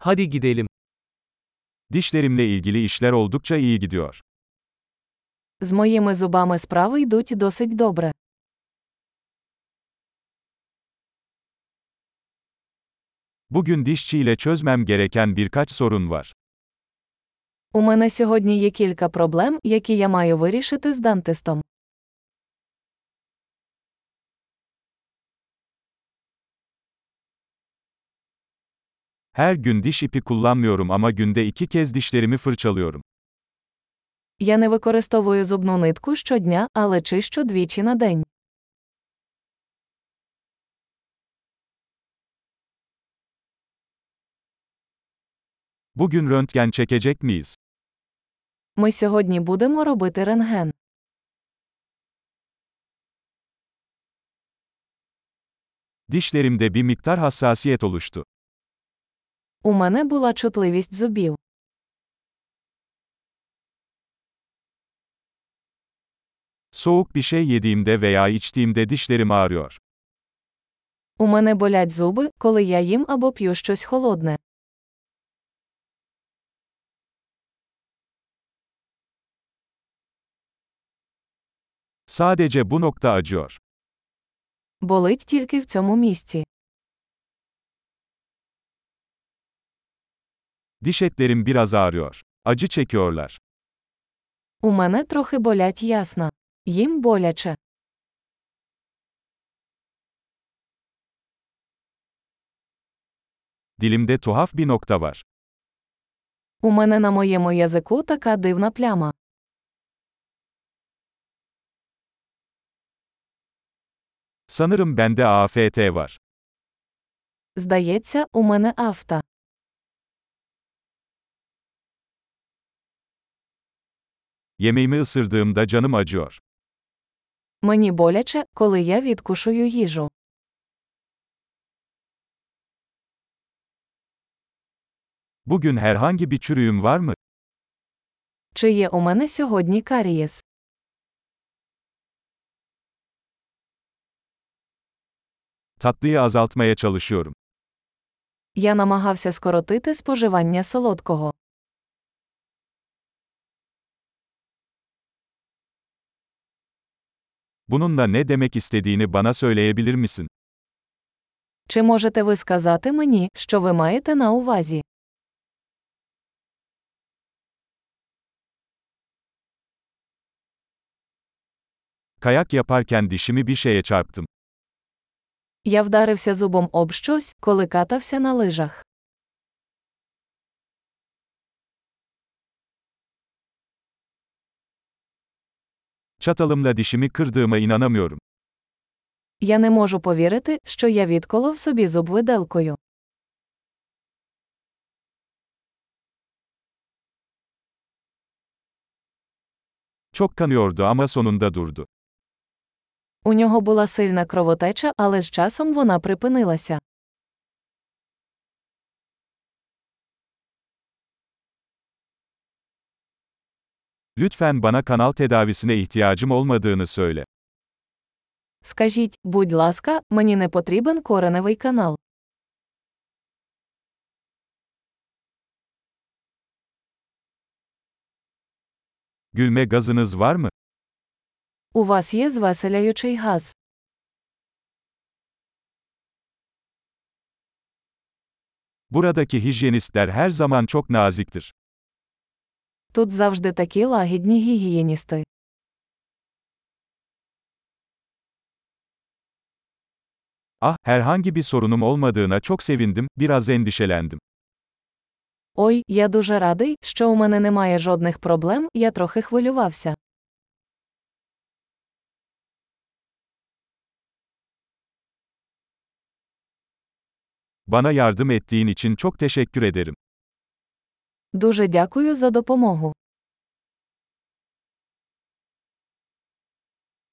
Hadi gidelim. Dişlerimle ilgili işler oldukça iyi gidiyor. З моїми зубами справи йдуть досить добре. Bugün dişçiyle çözmem gereken birkaç sorun var. У мене сьогодні є кілька проблем, які я маю вирішити з дантистом. Her gün diş ipi kullanmıyorum ama günde iki kez dişlerimi fırçalıyorum. Я не використовую зубну нитку щодня, але чищу двічі на день. Bugün röntgen çekecek miyiz? Ми сьогодні будемо робити рентген. Dişlerimde bir miktar hassasiyet oluştu. У мене була чутливість зубів. Soğuk bir şey yediğimde veya içtiğimde dişlerim ağrıyor. У мене болять зуби, коли я їм або п'ю щось холодне. Sadece bu nokta acıyor. Болить тільки в цьому місці. Diş etlerim biraz ağrıyor. Acı çekiyorlar. У мене трохи болять ясна. Їм боляче. Dilimde tuhaf bir nokta var. У мене на моєму язику така дивна пляма. Sanırım bende AFT var. Здається, у мене авто. Yemeğimi ısırdığımda canım acıyor. Мені боляче, коли я відкушую їжу. Bugün herhangi bir çürüğüm var mı? Чи є у мене сьогодні карієс? Tatlıyı azaltmaya çalışıyorum. Я намагався скоротити споживання солодкого. Bununla ne demek istediğini bana söyleyebilir misin? Чи можете ви сказати мені, що ви маєте на увазі? Kayak yaparken dişimi bir şeye çarptım. Я вдарився зубом об щось, коли катався на лижах. Çatalımla dişimi kırdığıma inanamıyorum. Я не можу повірити, що я відколов собі зуб виделкою. Çok kanıyordu ama sonunda durdu. У нього була сильна кровотеча, але з часом вона припинилася. Lütfen bana kanal tedavisine ihtiyacım olmadığını söyle. Скажіть, будь ласка, мені не потрібен кореневий канал. Gülme gazınız var mı? У вас є звеселяючий газ. Buradaki hijyenistler her zaman çok naziktir. Тут завжди такі лагідні гігієністи. Ah, herhangi bir sorunum olmadığına çok sevindim, biraz endişelendim. Ой, я дуже радий, що у мене немає жодних проблем, я трохи хвилювався. Bana yardım ettiğin için çok teşekkür ederim. Дуже дякую за допомогу.